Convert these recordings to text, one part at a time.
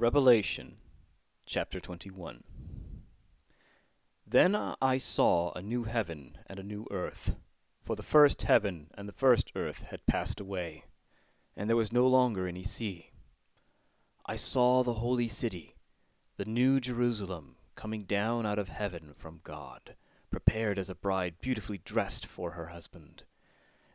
Revelation chapter 21 Then I saw a new heaven and a new earth, for the first heaven and the first earth had passed away, and there was no longer any sea. I saw the holy city, the new Jerusalem, coming down out of heaven from God, prepared as a bride beautifully dressed for her husband.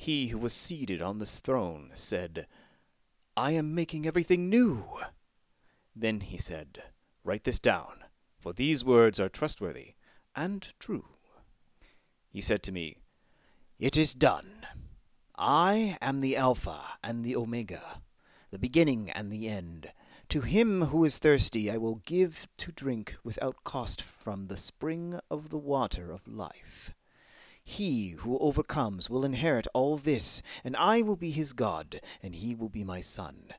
He who was seated on the throne said, I am making everything new. Then he said, Write this down, for these words are trustworthy and true. He said to me, It is done. I am the Alpha and the Omega, the beginning and the end. To him who is thirsty I will give to drink without cost from the spring of the water of life. He who overcomes will inherit all this, and I will be his God, and he will be my son.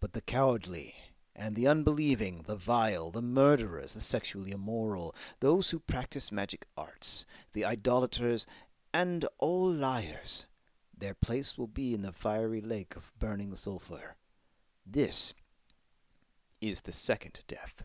But the cowardly, and the unbelieving, the vile, the murderers, the sexually immoral, those who practice magic arts, the idolaters, and all liars, their place will be in the fiery lake of burning sulphur. This is the second death.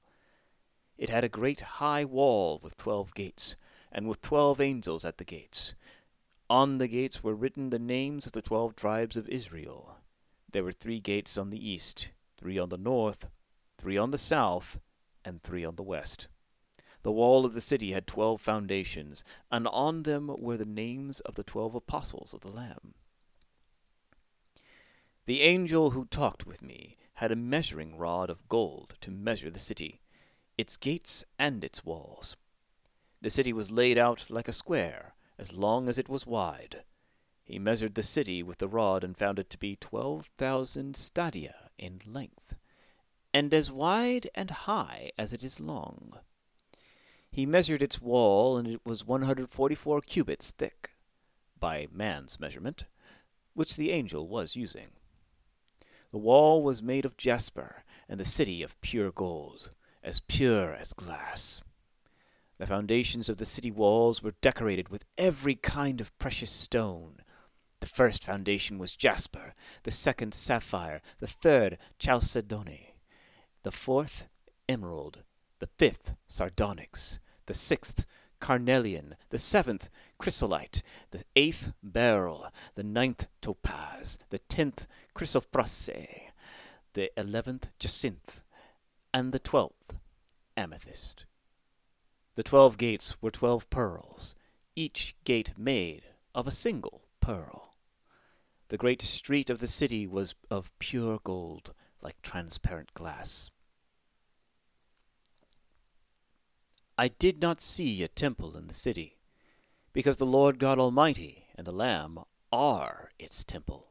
It had a great high wall with twelve gates, and with twelve angels at the gates. On the gates were written the names of the twelve tribes of Israel. There were three gates on the east, three on the north, three on the south, and three on the west. The wall of the city had twelve foundations, and on them were the names of the twelve apostles of the Lamb. The angel who talked with me had a measuring rod of gold to measure the city its gates and its walls. The city was laid out like a square, as long as it was wide. He measured the city with the rod and found it to be twelve thousand stadia in length, and as wide and high as it is long. He measured its wall, and it was one hundred forty four cubits thick, by man's measurement, which the angel was using. The wall was made of jasper, and the city of pure gold as pure as glass. The foundations of the city walls were decorated with every kind of precious stone. The first foundation was jasper, the second sapphire, the third chalcedony, the fourth emerald, the fifth sardonyx, the sixth carnelian, the seventh chrysolite, the eighth beryl, the ninth topaz, the tenth chrysoprase, the eleventh jacinth, and the twelfth amethyst. The twelve gates were twelve pearls, each gate made of a single pearl. The great street of the city was of pure gold, like transparent glass. I did not see a temple in the city, because the Lord God Almighty and the Lamb are its temple.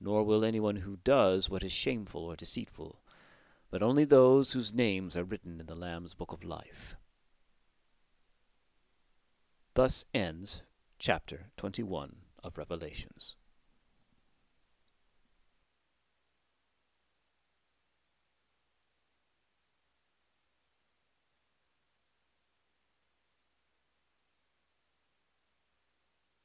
nor will anyone who does what is shameful or deceitful, but only those whose names are written in the Lamb's book of life. Thus ends chapter 21 of Revelations.